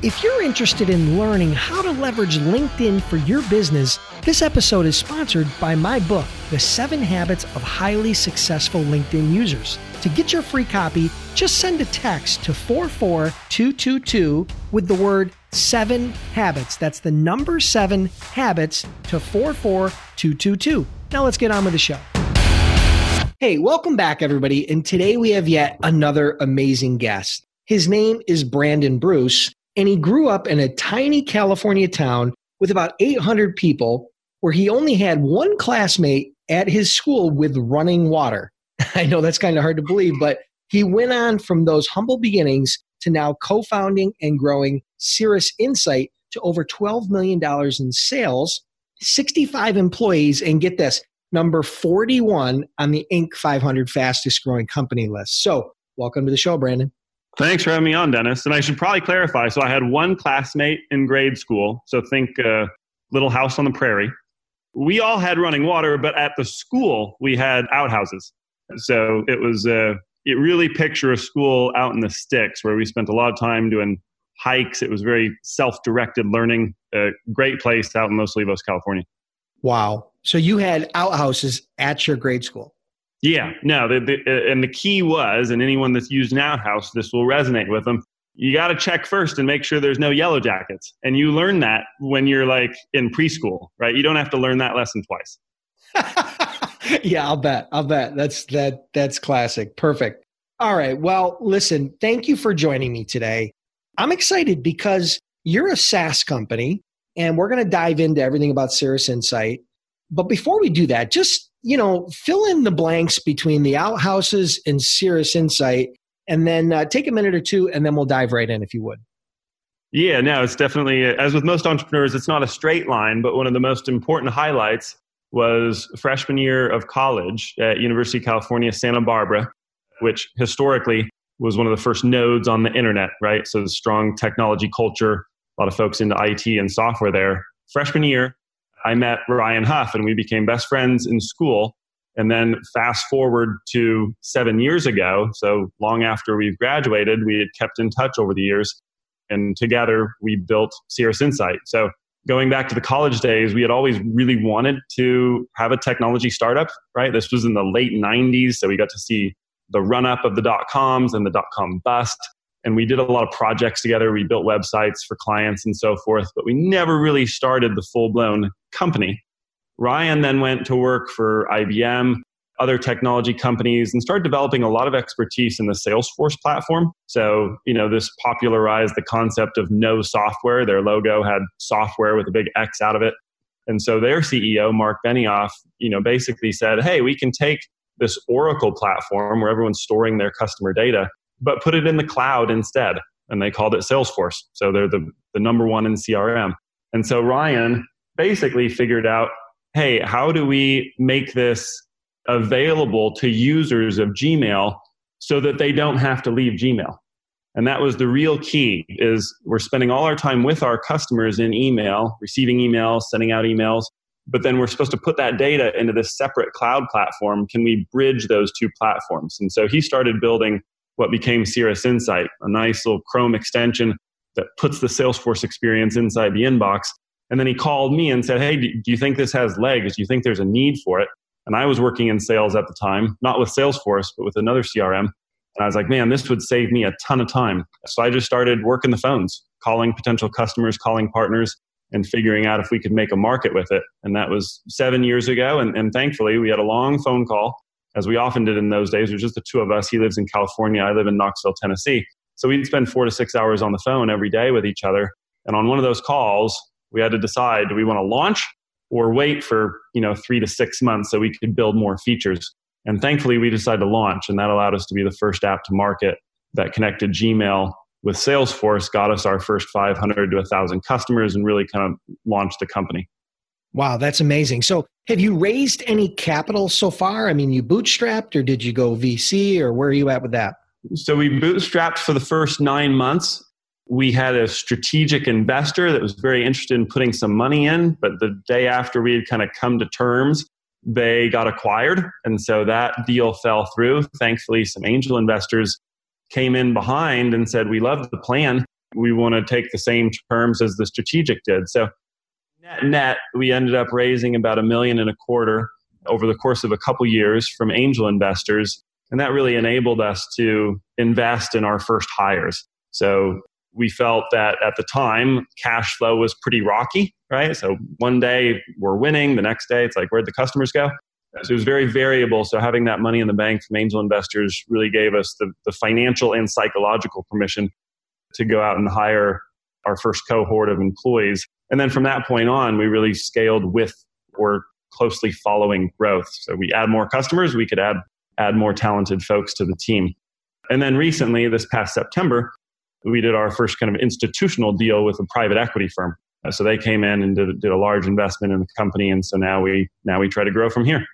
If you're interested in learning how to leverage LinkedIn for your business, this episode is sponsored by my book, The Seven Habits of Highly Successful LinkedIn Users. To get your free copy, just send a text to 44222 with the word seven habits. That's the number seven habits to 44222. Now let's get on with the show. Hey, welcome back, everybody. And today we have yet another amazing guest. His name is Brandon Bruce, and he grew up in a tiny California town with about 800 people where he only had one classmate at his school with running water. I know that's kind of hard to believe, but he went on from those humble beginnings to now co founding and growing Cirrus Insight to over $12 million in sales, 65 employees, and get this number 41 on the Inc. 500 fastest growing company list. So, welcome to the show, Brandon. Thanks for having me on, Dennis. And I should probably clarify. So I had one classmate in grade school. So think uh, Little House on the Prairie. We all had running water, but at the school we had outhouses. So it was uh, it really picture a school out in the sticks where we spent a lot of time doing hikes. It was very self-directed learning. A great place out in Los Olivos, California. Wow. So you had outhouses at your grade school. Yeah, no, the, the, uh, and the key was, and anyone that's used an outhouse, this will resonate with them. You got to check first and make sure there's no yellow jackets. And you learn that when you're like in preschool, right? You don't have to learn that lesson twice. yeah, I'll bet. I'll bet. That's that that's classic. Perfect. All right. Well, listen, thank you for joining me today. I'm excited because you're a SaaS company and we're going to dive into everything about Cirrus Insight. But before we do that, just you know, fill in the blanks between the outhouses and Cirrus Insight, and then uh, take a minute or two, and then we'll dive right in if you would. Yeah, no, it's definitely, as with most entrepreneurs, it's not a straight line, but one of the most important highlights was freshman year of college at University of California, Santa Barbara, which historically was one of the first nodes on the internet, right? So the strong technology culture, a lot of folks into IT and software there. Freshman year, I met Ryan Huff and we became best friends in school. And then fast forward to seven years ago, so long after we've graduated, we had kept in touch over the years. And together we built Cirrus Insight. So going back to the college days, we had always really wanted to have a technology startup, right? This was in the late 90s. So we got to see the run up of the dot coms and the dot com bust and we did a lot of projects together. We built websites for clients and so forth, but we never really started the full blown company. Ryan then went to work for IBM, other technology companies, and started developing a lot of expertise in the Salesforce platform. So, you know, this popularized the concept of no software. Their logo had software with a big X out of it. And so their CEO, Marc Benioff, you know, basically said, hey, we can take this Oracle platform where everyone's storing their customer data but put it in the cloud instead. And they called it Salesforce. So they're the, the number one in CRM. And so Ryan basically figured out hey, how do we make this available to users of Gmail so that they don't have to leave Gmail? And that was the real key is we're spending all our time with our customers in email, receiving emails, sending out emails, but then we're supposed to put that data into this separate cloud platform. Can we bridge those two platforms? And so he started building what became Cirrus Insight, a nice little Chrome extension that puts the Salesforce experience inside the inbox. And then he called me and said, Hey, do you think this has legs? Do you think there's a need for it? And I was working in sales at the time, not with Salesforce, but with another CRM. And I was like, man, this would save me a ton of time. So I just started working the phones, calling potential customers, calling partners, and figuring out if we could make a market with it. And that was seven years ago. And, and thankfully, we had a long phone call as we often did in those days. It was just the two of us. He lives in California. I live in Knoxville, Tennessee. So we'd spend four to six hours on the phone every day with each other. And on one of those calls, we had to decide do we want to launch or wait for you know three to six months so we could build more features. And thankfully, we decided to launch, and that allowed us to be the first app to market that connected Gmail with Salesforce got us our first 500 to 1,000 customers and really kind of launched the company. Wow, that's amazing. So, have you raised any capital so far? I mean, you bootstrapped or did you go VC or where are you at with that? So, we bootstrapped for the first nine months. We had a strategic investor that was very interested in putting some money in, but the day after we had kind of come to terms, they got acquired. And so that deal fell through. Thankfully, some angel investors came in behind and said, We love the plan. We want to take the same terms as the strategic did. So, net, net we ended up raising about a million and a quarter over the course of a couple years from angel investors. And that really enabled us to invest in our first hires. So, we felt that at the time, cash flow was pretty rocky, right? So, one day we're winning, the next day it's like, where'd the customers go? So it was very variable. So having that money in the bank from angel investors really gave us the, the financial and psychological permission to go out and hire our first cohort of employees. And then from that point on, we really scaled with or closely following growth. So we add more customers, we could add add more talented folks to the team. And then recently, this past September, we did our first kind of institutional deal with a private equity firm. Uh, so they came in and did, did a large investment in the company, and so now we now we try to grow from here.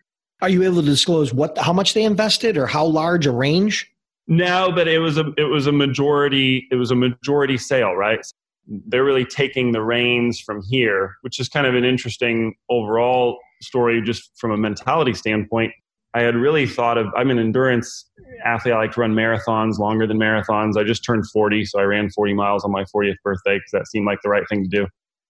Are you able to disclose what how much they invested or how large a range? No, but it was a it was a majority it was a majority sale, right? They're really taking the reins from here, which is kind of an interesting overall story just from a mentality standpoint. I had really thought of I'm an endurance athlete. I like to run marathons longer than marathons. I just turned 40, so I ran 40 miles on my 40th birthday because that seemed like the right thing to do.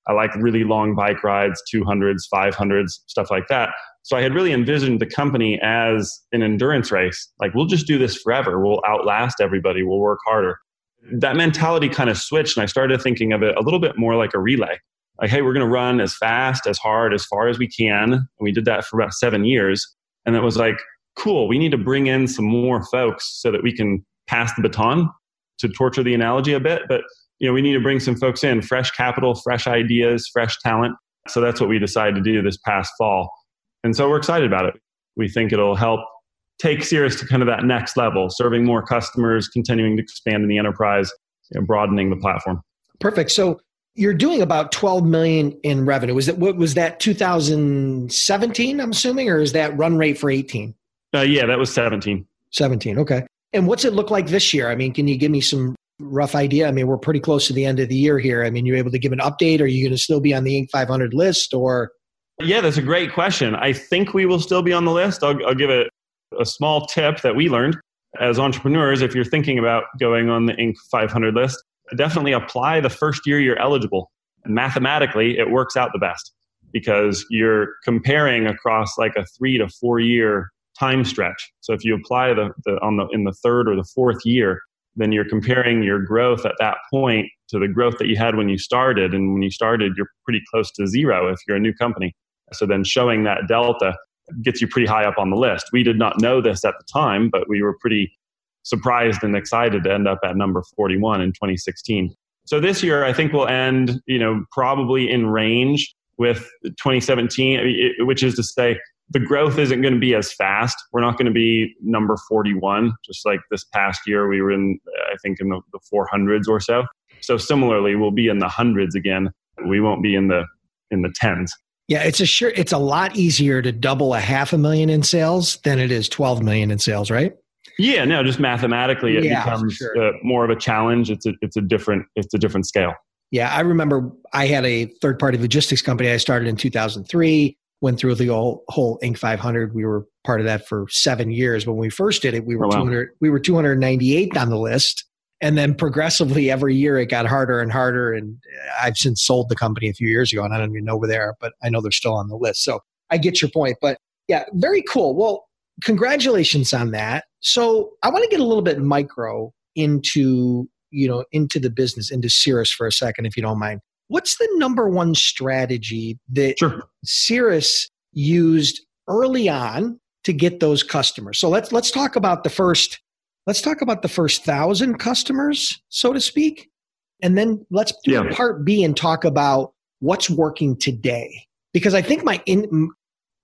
I like really long bike rides, 200s, 500s, stuff like that. So I had really envisioned the company as an endurance race. Like, we'll just do this forever. We'll outlast everybody. We'll work harder. That mentality kind of switched, and I started thinking of it a little bit more like a relay. Like, hey, we're going to run as fast, as hard, as far as we can. And we did that for about seven years. And it was like, cool, we need to bring in some more folks so that we can pass the baton to torture the analogy a bit. But you know, we need to bring some folks in, fresh capital, fresh ideas, fresh talent. So that's what we decided to do this past fall. And so we're excited about it. We think it'll help take Cirrus to kind of that next level, serving more customers, continuing to expand in the enterprise, and broadening the platform. Perfect. So you're doing about 12 million in revenue. Was that what was that 2017? I'm assuming, or is that run rate for 18? Uh, yeah, that was 17. 17. Okay. And what's it look like this year? I mean, can you give me some rough idea? I mean, we're pretty close to the end of the year here. I mean, you're able to give an update. Are you going to still be on the Inc. 500 list, or yeah, that's a great question. I think we will still be on the list. I'll, I'll give it a small tip that we learned as entrepreneurs. If you're thinking about going on the Inc. 500 list, definitely apply the first year you're eligible. Mathematically, it works out the best because you're comparing across like a three to four year time stretch. So if you apply the, the on the in the third or the fourth year, then you're comparing your growth at that point to the growth that you had when you started. And when you started, you're pretty close to zero if you're a new company. So then showing that delta gets you pretty high up on the list. We did not know this at the time, but we were pretty surprised and excited to end up at number 41 in 2016. So this year, I think we'll end, you know, probably in range with 2017, which is to say the growth isn't going to be as fast. We're not going to be number 41, just like this past year we were in, I think, in the, the 400s or so. So similarly, we'll be in the hundreds again. We won't be in the in the tens. Yeah, it's a sure it's a lot easier to double a half a million in sales than it is 12 million in sales, right? Yeah, no, just mathematically it yeah, becomes sure. uh, more of a challenge. It's a it's a different it's a different scale. Yeah, I remember I had a third party logistics company I started in 2003, went through the whole, whole Inc 500. We were part of that for 7 years. When we first did it, we were oh, wow. 200 we were 298 on the list and then progressively every year it got harder and harder. And i've since sold the company a few years ago and i don't even know where they are but i know they're still on the list. So i get your point but yeah very cool. Well congratulations on that. So i want to get a little bit micro into you know into the business into cirrus for a second if you don't mind. What's the number one strategy that sure. cirrus used early on to get those customers? So let's let's talk about the first let's talk about the first thousand customers, so to speak. And then let's do yeah. part B and talk about what's working today. Because I think my in,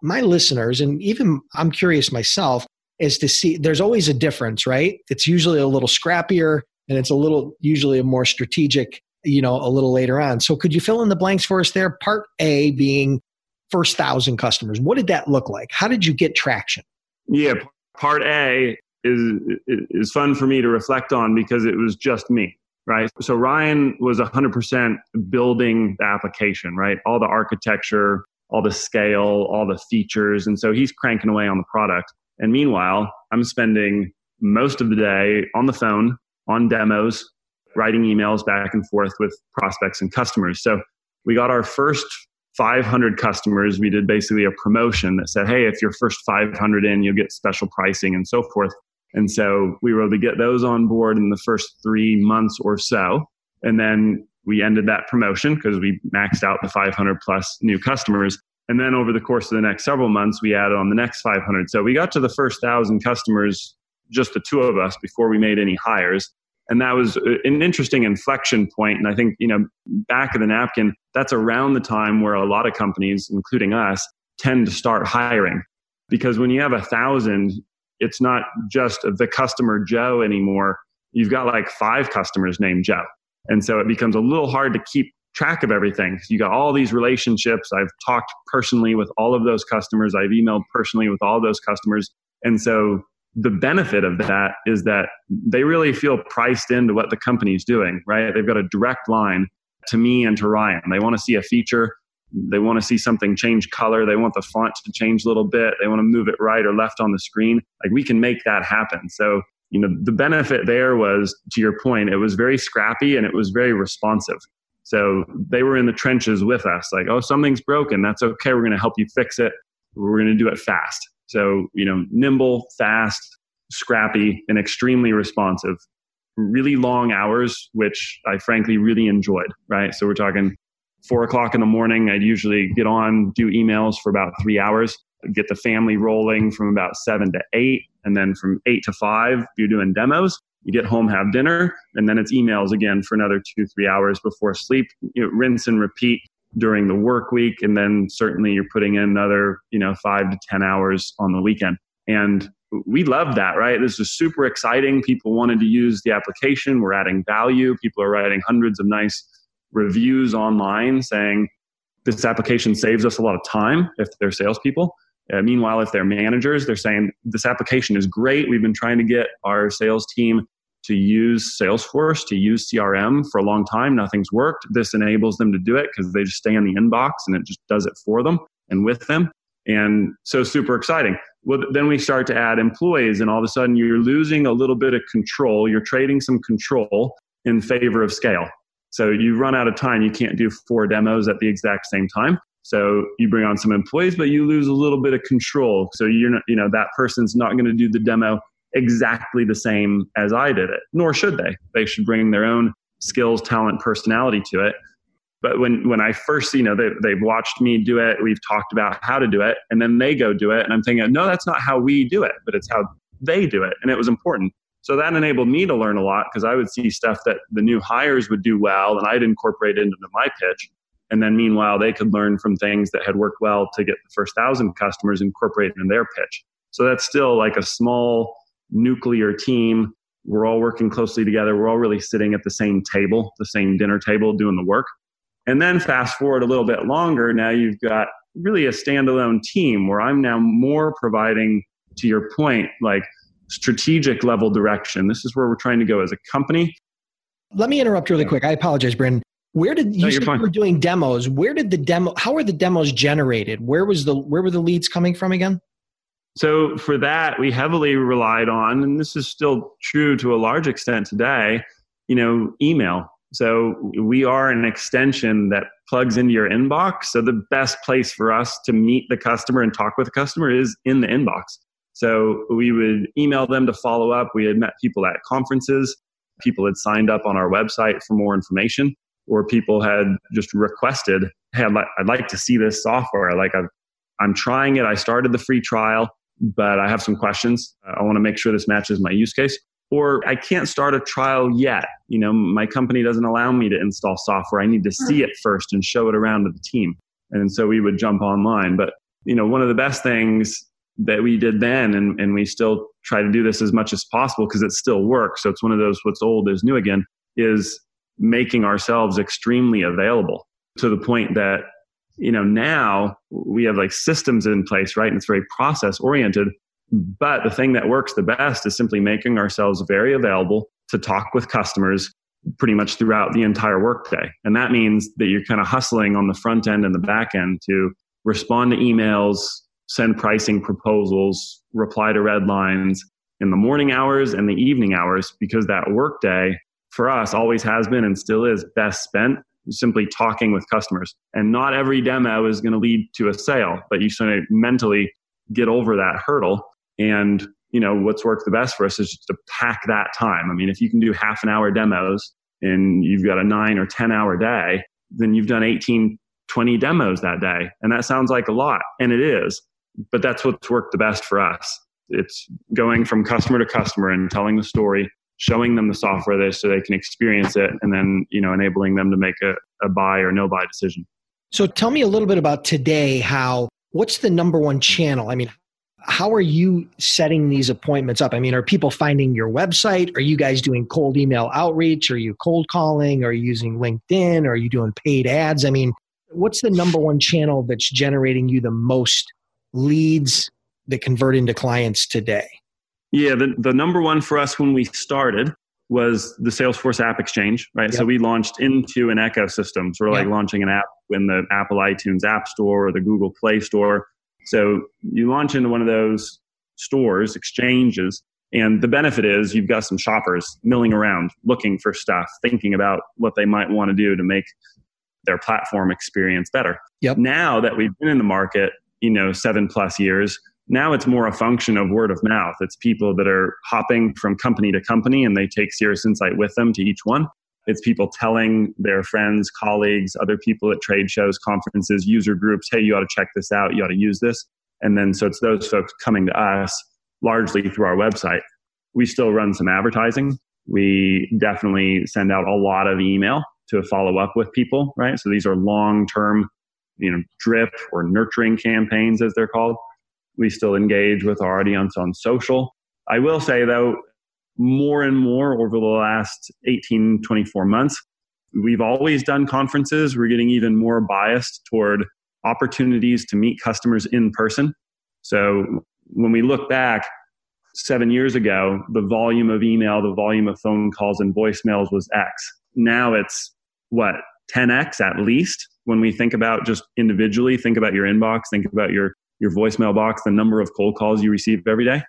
my listeners, and even I'm curious myself, is to see there's always a difference, right? It's usually a little scrappier. and it's a little usually a more strategic, you know, a little later on. So could you fill in the blanks for us there? Part A being first thousand customers. What did that look like? How did you get traction? Yeah, part A is is fun for me to reflect on because it was just me, right? So Ryan was 100% building the application, right? All the architecture, all the scale, all the features, and so he's cranking away on the product. And meanwhile, I'm spending most of the day on the phone, on demos, writing emails back and forth with prospects and customers. So we got our first 500 customers. We did basically a promotion that said, hey, if you're first 500 in, you'll get special pricing and so forth. And so we were able to get those on board in the first three months or so. And then we ended that promotion because we maxed out the 500 plus new customers. And then over the course of the next several months, we added on the next 500. So we got to the first thousand customers, just the two of us, before we made any hires. And that was uh, an interesting inflection point. And I think, you know, back of the napkin, that's around the time where a lot of companies, including us, tend to start hiring. Because when you have a thousand, it's not just the customer Joe anymore. You've got like five customers named Joe. And so it becomes a little hard to keep track of everything. You got all these relationships. I've talked personally with all of those customers. I've emailed personally with all those customers. And so the benefit of that is that they really feel priced into what the company's doing, right? They've got a direct line to me and to Ryan. They want to see a feature. They want to see something change color. They want the font to change a little bit. They want to move it right or left on the screen. Like we can make that happen. So, you know, the benefit there was, to your point, it was very scrappy and it was very responsive. So they were in the trenches with us, like, oh, something's broken. That's okay. We're going to help you fix it. We're going to do it fast. So, you know, nimble, fast, scrappy, and extremely responsive. Really long hours, which I frankly really enjoyed, right? So we're talking four o'clock in the morning. I'd usually get on, do emails for about three hours, get the family rolling from about seven to eight. And then from eight to five, you're doing demos. You get home, have dinner, and then it's emails again for another two, three hours before sleep. You know, rinse and repeat during the work week. And then certainly you're putting in another, you know, five to 10 hours on the weekend. And we love that, right? This is super exciting. People wanted to use the application. We're adding value. People are writing hundreds of nice reviews online saying this application saves us a lot of time if they're salespeople. Uh, meanwhile, if they're managers, they're saying this application is great. We've been trying to get our sales team to use Salesforce, to use CRM for a long time. Nothing's worked. This enables them to do it because they just stay in the inbox and it just does it for them and with them. And so super exciting. Well, then we start to add employees, and all of a sudden you're losing a little bit of control. You're trading some control in favor of scale. So you run out of time. You can't do four demos at the exact same time. So you bring on some employees, but you lose a little bit of control. So you're not, you know, that person's not going to do the demo exactly the same as I did it, nor should they. They should bring their own skills, talent, personality to it. But when, when I first, you know, they, they've watched me do it, we've talked about how to do it, and then they go do it. And I'm thinking, no, that's not how we do it, but it's how they do it. And it was important. So that enabled me to learn a lot because I would see stuff that the new hires would do well and I'd incorporate into my pitch. And then meanwhile, they could learn from things that had worked well to get the first thousand customers incorporated in their pitch. So that's still like a small nuclear team. We're all working closely together. We're all really sitting at the same table, the same dinner table, doing the work. And then fast forward a little bit longer, now you've got really a standalone team where I'm now more providing, to your point, like strategic level direction. This is where we're trying to go as a company. Let me interrupt really quick. I apologize, Brandon. Where did you, no, you were doing demos? Where did the demo? How were the demos generated? Where was the where were the leads coming from again? So for that, we heavily relied on, and this is still true to a large extent today, you know, email. So we are an extension that plugs into your inbox. So the best place for us to meet the customer and talk with the customer is in the inbox. So we would email them to follow up. We had met people at conferences. People had signed up on our website for more information, or people had just requested, "Hey, I'd, I'd like to see this software. Like i I'm trying it. I started the free trial but I have some questions. I want to make sure this matches my use case. Or I can't start a trial yet. You know, my company doesn't allow me to install software. I need to see hmm. it first and show it around to the team. And so we would jump online. But, you know, one of the best things that we did then, and, and we still try to do this as much as possible because it still works. So it's one of those what's old is new again, is making ourselves extremely available to the point that, you know, now we have like systems in place, right? And it's very process oriented. But the thing that works the best is simply making ourselves very available to talk with customers pretty much throughout the entire workday. And that means that you're kind of hustling on the front end and the back end to respond to emails, send pricing proposals, reply to red lines in the morning hours and the evening hours because that workday for us always has been and still is best spent simply talking with customers. And not every demo is going to lead to a sale, but you sort of mentally get over that hurdle. And you know what's worked the best for us is just to pack that time. I mean, if you can do half an hour demos and you've got a nine or ten hour day, then you've done 18, 20 demos that day. And that sounds like a lot, and it is. But that's what's worked the best for us. It's going from customer to customer and telling the story showing them the software there so they can experience it and then you know enabling them to make a, a buy or no buy decision. So tell me a little bit about today how what's the number one channel? I mean how are you setting these appointments up? I mean are people finding your website? Are you guys doing cold email outreach? Are you cold calling? Are you using linkedin? Are you doing paid ads? I mean what's the number one channel that's generating you the most leads that convert into clients today yeah, the, the number one for us when we started was the Salesforce App Exchange, right? Yep. So we launched into an ecosystem, sort of yep. like launching an app in the Apple iTunes App Store or the Google Play Store. So you launch into one of those stores, exchanges, and the benefit is you've got some shoppers milling around looking for stuff, thinking about what they might want to do to make their platform experience better. Yep. Now that we've been in the market, you know, seven plus years, now it's more a function of word of mouth. It's people that are hopping from company to company and they take Cirrus Insight with them to each one. It's people telling their friends, colleagues, other people at trade shows, conferences, user groups, hey, you ought to check this out, you ought to use this. And then so it's those folks coming to us largely through our website. We still run some advertising. We definitely send out a lot of email to follow up with people, right? So these are long term, you know, drip or nurturing campaigns as they're called we still engage with our audience on social. I will say, though, more and more over the last 18, 24 months, we've always done conferences. We're getting even more biased toward opportunities to meet customers in person. So when we look back, seven years ago, the volume of email, the volume of phone calls and voicemails was X. Now it's what, 10X at least? When we think about just individually, think about your inbox, think about your your voicemail box, the number of cold calls you receive every day.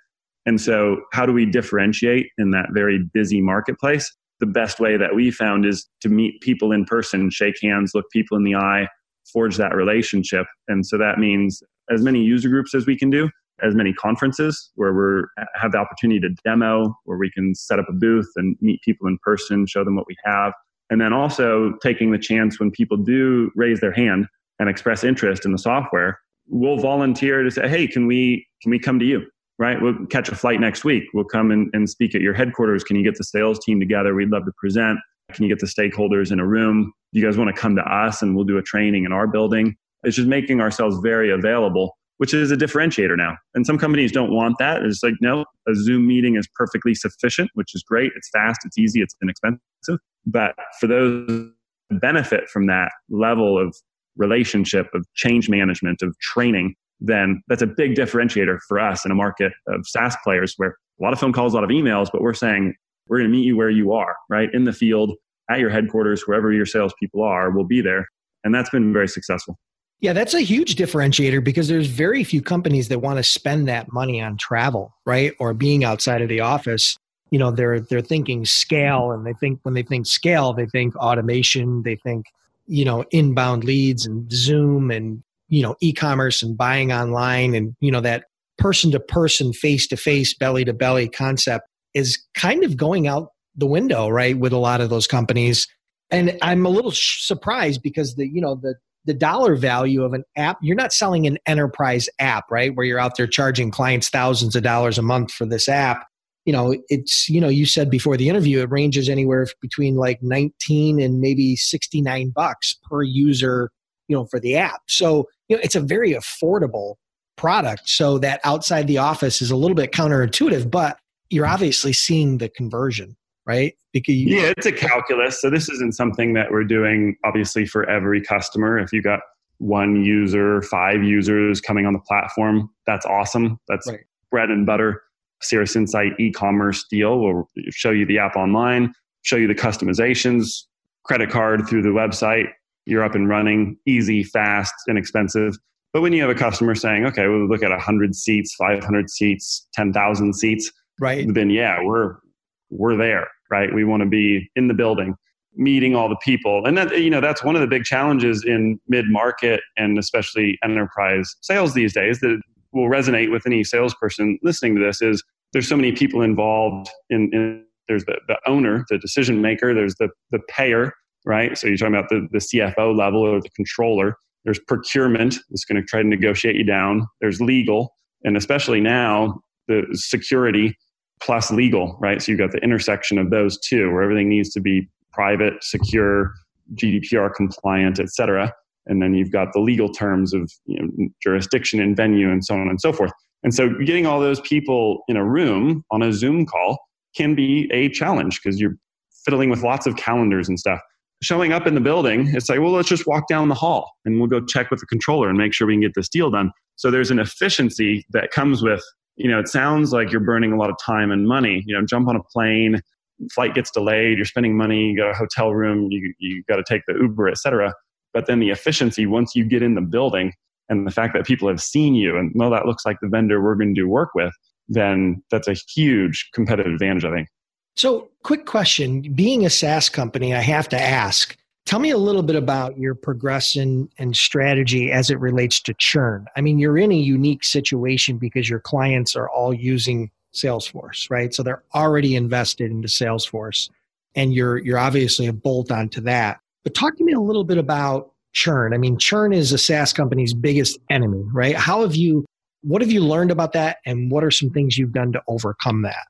And so, how do we differentiate in that very busy marketplace? The best way that we found is to meet people in person, shake hands, look people in the eye, forge that relationship. And so that means as many user groups as we can do, as many conferences where we have the opportunity to demo, where we can set up a booth and meet people in person, show them what we have. And then also taking the chance when people do raise their hand and express interest in the software we'll volunteer to say, hey, can we can we come to you? Right? We'll catch a flight next week. We'll come and, and speak at your headquarters. Can you get the sales team together? We'd love to present. Can you get the stakeholders in a room? Do you guys want to come to us and we'll do a training in our building? It's just making ourselves very available, which is a differentiator now. And some companies don't want that. It's like, no, a Zoom meeting is perfectly sufficient, which is great. It's fast, it's easy, it's inexpensive. But for those benefit from that level of relationship, of change management, of training, then that's a big differentiator for us in a market of SaaS players where a lot of phone calls, a lot of emails, but we're saying we're going to meet you where you are, right? In the field, at your headquarters, wherever your salespeople are, we'll be there. And that's been very successful. Yeah, that's a huge differentiator because there's very few companies that want to spend that money on travel, right? Or being outside of the office. You know, they're they're thinking scale and they think when they think scale, they think automation, they think you know inbound leads and zoom and you know e-commerce and buying online and you know that person to person face to face belly to belly concept is kind of going out the window right with a lot of those companies and i'm a little surprised because the you know the the dollar value of an app you're not selling an enterprise app right? Where you're out there charging clients thousands of dollars a month for this app. You know it's you know you said before the interview it ranges anywhere between like 19 and maybe 69 bucks per user you know for the app. So you know it's a very affordable product. So that outside the office is a little bit counterintuitive, but you're obviously seeing the conversion, right? Because you- yeah, it's a calculus. So this isn't something that we're doing obviously for every customer. If you got one user, five users coming on the platform, that's awesome. That's right. bread and butter. Cirrus Insight e-commerce deal We'll show you the app online, show you the customizations, credit card through the website. You're up and running, easy, fast, inexpensive. But when you have a customer saying, okay, we'll look at 100 seats, 500 seats, 10,000 seats, right? Then yeah, we're we're there, right? We want to be in the building, meeting all the people, and that you know that's one of the big challenges in mid market and especially enterprise sales these days that will resonate with any salesperson listening to this is there's so many people involved in, in there's the, the owner, the decision maker, there's the, the payer, right? So you're talking about the, the CFO level or the controller. There's procurement that's going to try to negotiate you down. There's legal, and especially now, the security plus legal, right? So you've got the intersection of those two where everything needs to be private, secure, GDPR compliant, et cetera. And then you've got the legal terms of you know, jurisdiction and venue and so on and so forth. And so getting all those people in a room on a Zoom call can be a challenge because you're fiddling with lots of calendars and stuff. Showing up in the building, it's like, well, let's just walk down the hall and we'll go check with the controller and make sure we can get this deal done. So there's an efficiency that comes with, you know, it sounds like you're burning a lot of time and money. You know, jump on a plane, flight gets delayed, you're spending money, you got a hotel room, you, you got to take the Uber, etc. But then the efficiency, once you get in the building, and the fact that people have seen you and know that looks like the vendor we're going to do work with, then that's a huge competitive advantage, I think. So, quick question being a SaaS company, I have to ask tell me a little bit about your progression and strategy as it relates to churn. I mean, you're in a unique situation because your clients are all using Salesforce, right? So they're already invested into Salesforce and you're you're obviously a bolt onto that. But talk to me a little bit about churn. I mean, churn is a SaaS company's biggest enemy, right? How have you what have you learned about that and what are some things you've done to overcome that?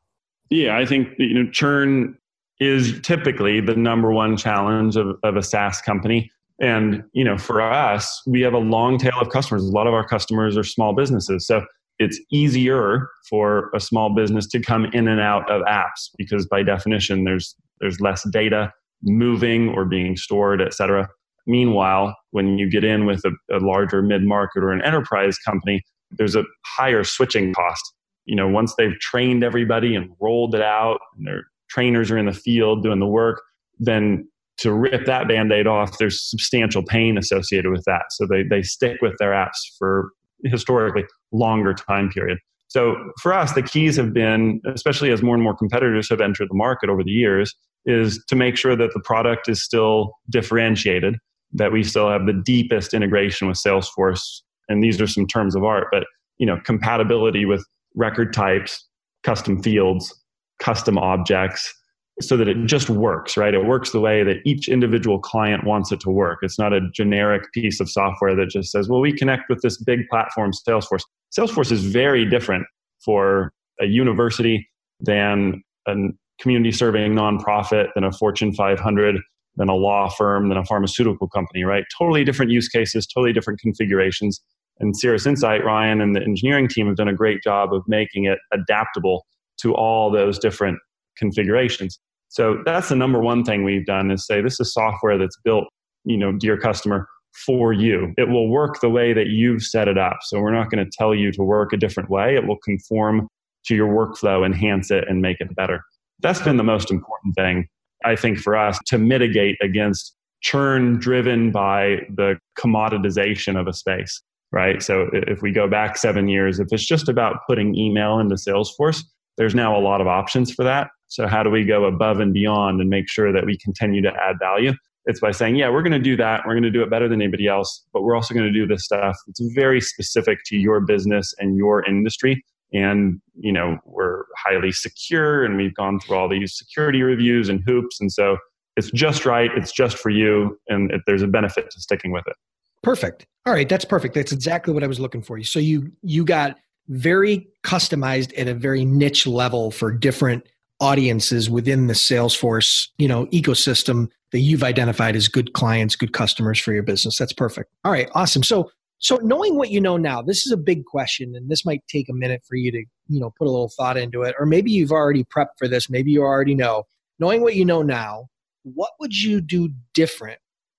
Yeah, I think you know churn is typically the number one challenge of, of a SaaS company. And you know, for us, we have a long tail of customers. A lot of our customers are small businesses. So it's easier for a small business to come in and out of apps because by definition there's there's less data moving or being stored, et cetera. Meanwhile, when you get in with a, a larger mid market or an enterprise company, there's a higher switching cost. You know, once they've trained everybody and rolled it out, and their trainers are in the field doing the work, then to rip that band-aid off, there's substantial pain associated with that. So they, they stick with their apps for historically longer time period. So for us, the keys have been, especially as more and more competitors have entered the market over the years, is to make sure that the product is still differentiated that we still have the deepest integration with Salesforce. And these are some terms of art, but you know, compatibility with record types, custom fields, custom objects, so that it just works, right? It works the way that each individual client wants it to work. It's not a generic piece of software that just says, well, we connect with this big platform, Salesforce. Salesforce is very different for a university than a community serving nonprofit, than a Fortune 500 than a law firm, than a pharmaceutical company, right? Totally different use cases, totally different configurations. And Cirrus Insight, Ryan and the engineering team have done a great job of making it adaptable to all those different configurations. So that's the number one thing we've done is say this is software that's built, you know, dear customer, for you. It will work the way that you've set it up. So we're not going to tell you to work a different way. It will conform to your workflow, enhance it, and make it better. That's been the most important thing I think, for us to mitigate against churn driven by the commoditization of a space, right? So if we go back seven years, if it's just about putting email into Salesforce, there's now a lot of options for that. So how do we go above and beyond and make sure that we continue to add value? It's by saying, yeah, we're going to do that. We're going to do it better than anybody else, but we're also going to do this stuff that's very specific to your business and your industry. And you know we're highly secure and we've gone through all these security reviews and hoops. And so it's just right. It's just for you. And it, there's a benefit to sticking with it. Perfect. All right. That's perfect. That's exactly what i was looking for. So you you got very customized at a very niche level for different audiences within the salesforce you know ecosystem that you've identified as good clients good customers for your business that's perfect all right awesome so So knowing what you know now, this is a big question, and this might take a minute for you to, you know, put a little thought into it. Or maybe you've already prepped for this. Maybe you already know. Knowing what you know now, what would you do different?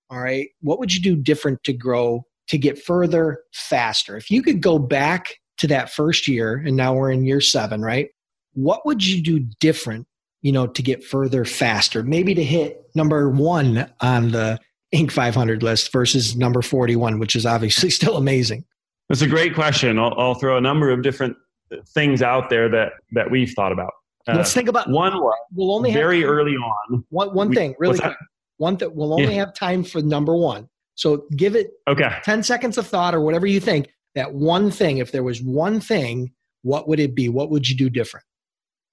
All right. What would you do different to grow, to get further faster? If you could go back to that first year, and now we're in year seven, right? What would you do different, you know, to get further faster? Maybe to hit number one on the Inc. 500 list versus number 41, which is obviously still amazing? That's a great question. I'll, I'll throw a number of different things out there that that we've thought about. Uh, Let's think about one. We'll only have very have, early on. One one thing, really quick. One that we'll only yeah. have time for number one. So give it okay. 10 seconds of thought or whatever you think. That one thing, if there was one thing, what would it be? What would you do different?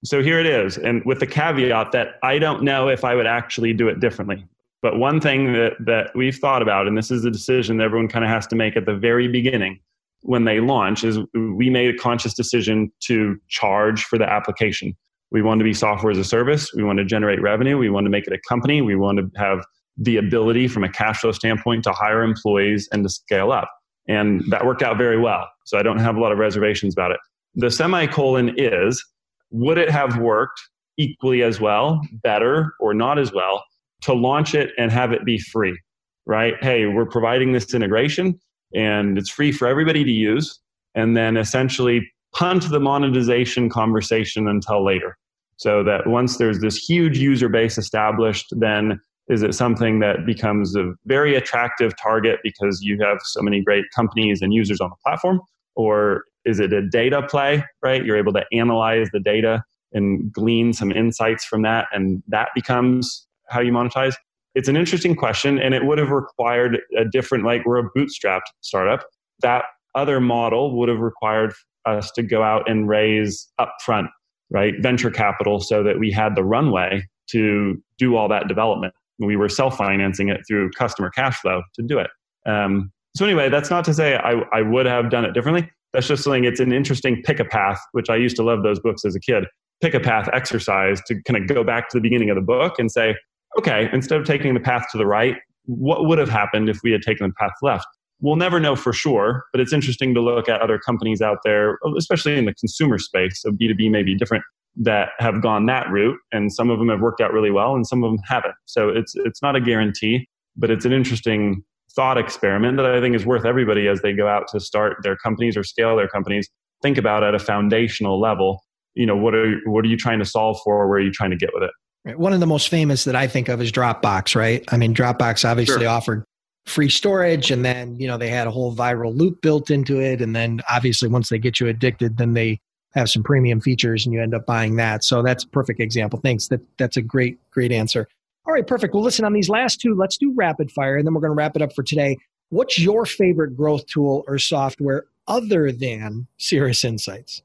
So here it is. And with the caveat that I don't know if I would actually do it differently. But one thing that, that we've thought about, and this is a decision that everyone kind of has to make at the very beginning when they launch, is we made a conscious decision to charge for the application. We want to be software as a service. We want to generate revenue. We want to make it a company. We want to have the ability from a cash flow standpoint to hire employees and to scale up. And that worked out very well. So I don't have a lot of reservations about it. The semicolon is would it have worked equally as well, better, or not as well to launch it and have it be free, right? Hey, we're providing this integration and it's free for everybody to use. And then essentially punt the monetization conversation until later. So that once there's this huge user base established, then is it something that becomes a very attractive target because you have so many great companies and users on the platform? Or is it a data play, right? You're able to analyze the data and glean some insights from that, and that becomes how you monetize? It's an interesting question, and it would have required a different, like we're a bootstrapped startup. That other model would have required us to go out and raise upfront, right, venture capital so that we had the runway to do all that development. We were self financing it through customer cash flow to do it. Um, so, anyway, that's not to say I, I would have done it differently. That's just something, it's an interesting pick a path, which I used to love those books as a kid. Pick a path exercise to kind of go back to the beginning of the book and say, okay, instead of taking the path to the right, what would have happened if we had taken the path left? We'll never know for sure, but it's interesting to look at other companies out there, especially in the consumer space. So B2B may be different that have gone that route, and some of them have worked out really well, and some of them haven't. So it's it's not a guarantee, but it's an interesting thought experiment that I think is worth everybody as they go out to start their companies or scale their companies. Think about at a foundational level. You know, what are what are you trying to solve for? or Where are you trying to get with it? One of the most famous that I think of is Dropbox, right? I mean, Dropbox obviously sure. offered free storage and then, you know, they had a whole viral loop built into it. And then obviously once they get you addicted, then they have some premium features and you end up buying that. So that's a perfect example. Thanks. That that's a great, great answer. All right, perfect. Well, listen, on these last two, let's do rapid fire and then we're going to wrap it up for today. What's your favorite growth tool or software other than Cirrus Insights?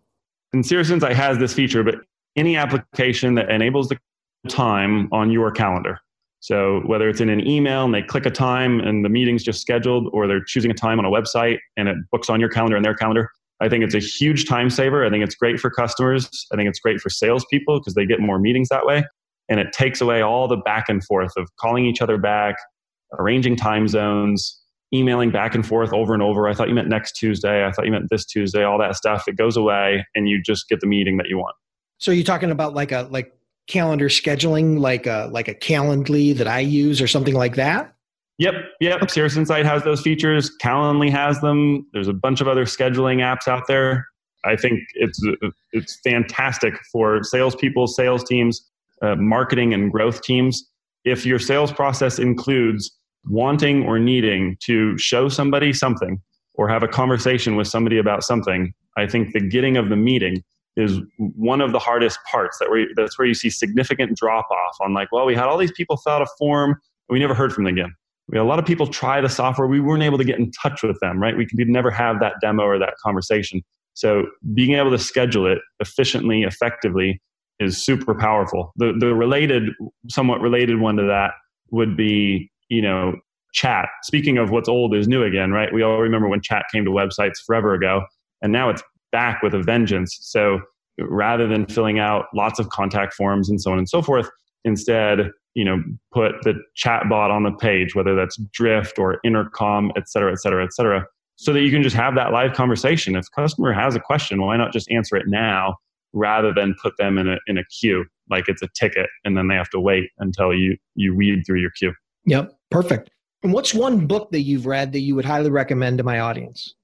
And Cirrus Insight has this feature, but any application that enables the time on your calendar. So whether it's in an email and they click a time and the meeting's just scheduled, or they're choosing a time on a website and it books on your calendar and their calendar, I think it's a huge time saver. I think it's great for customers. I think it's great for salespeople because they get more meetings that way. And it takes away all the back and forth of calling each other back, arranging time zones, emailing back and forth over and over. I thought you meant next Tuesday. I thought you meant this Tuesday, all that stuff. It goes away and you just get the meeting that you want. So you're talking about like a like calendar scheduling like a like a calendly that i use or something like that yep yep. Okay. cirrus insight has those features. Calendly has them. There's a bunch of other scheduling apps out there. I think it's it's fantastic for salespeople sales teams uh, marketing and growth teams. If your sales process includes wanting or needing to show somebody something or have a conversation with somebody about something i think the getting of the meeting is one of the hardest parts that we, that's where you see significant drop off on like well we had all these people fill out a form and we never heard from them again a lot of people try the software. We weren't able to get in touch with them right? We could never have that demo or that conversation. So being able to schedule it efficiently effectively is super powerful. The, the related somewhat related one to that would be you know chat. Speaking of what's old is new again right? We all remember when chat came to websites forever ago and now it's back with a vengeance. So rather than filling out lots of contact forms and so on and so forth, instead, you know, put the chat bot on the page, whether that's Drift or Intercom, et cetera, et cetera, et cetera. so that you can just have that live conversation. If customer has a question, why not just answer it now rather than put them in a, in a queue like it's a ticket and then they have to wait until you, you read through your queue. Yep, perfect. And what's one book that you've read that you would highly recommend to my audience?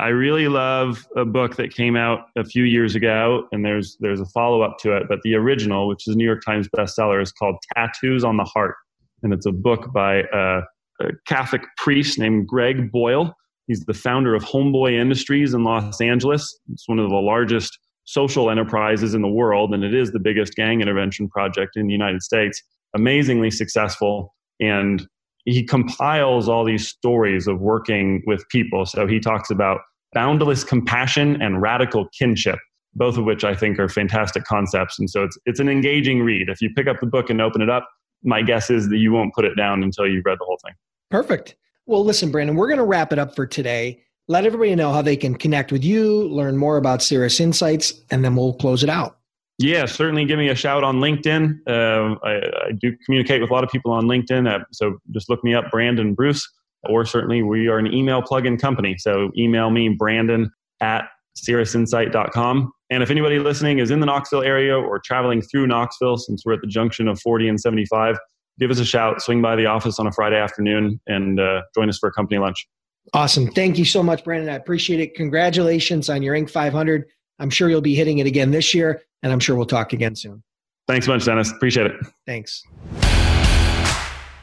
I really love a book that came out a few years ago, and there's there's a follow up to it. But the original, which is New York Times bestseller, is called Tattoos on the Heart, and it's a book by a, a Catholic priest named Greg Boyle. He's the founder of Homeboy Industries in Los Angeles. It's one of the largest social enterprises in the world, and it is the biggest gang intervention project in the United States. Amazingly successful, and he compiles all these stories of working with people. So he talks about boundless compassion and radical kinship, both of which I think are fantastic concepts. And so it's, it's an engaging read. If you pick up the book and open it up, my guess is that you won't put it down until you've read the whole thing. Perfect. Well, listen, Brandon, we're going to wrap it up for today. Let everybody know how they can connect with you, learn more about Cirrus Insights, and then we'll close it out. Yeah, certainly give me a shout on LinkedIn. Uh, I, I, do communicate with a lot of people on LinkedIn. Uh, so just look me up, Brandon Bruce, or certainly we are an email plug-in company. So email me, Brandon at cirrusinsight.com. And if anybody listening is in the Knoxville area or traveling through Knoxville, since we're at the junction of 40 and 75, give us a shout, swing by the office on a Friday afternoon, and uh, join us for a company lunch. Awesome. Thank you so much, Brandon. I appreciate it. Congratulations on your Inc. 500. I'm sure you'll be hitting it again this year, and I'm sure we'll talk again soon. Thanks much, Dennis. Appreciate it. Thanks.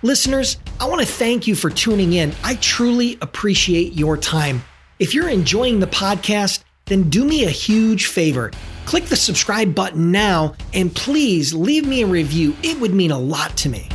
Listeners, I want to thank you for tuning in. I truly appreciate your time. If you're enjoying the podcast, then do me a huge favor. Click the subscribe button now and please leave me a review. It would mean a lot to me.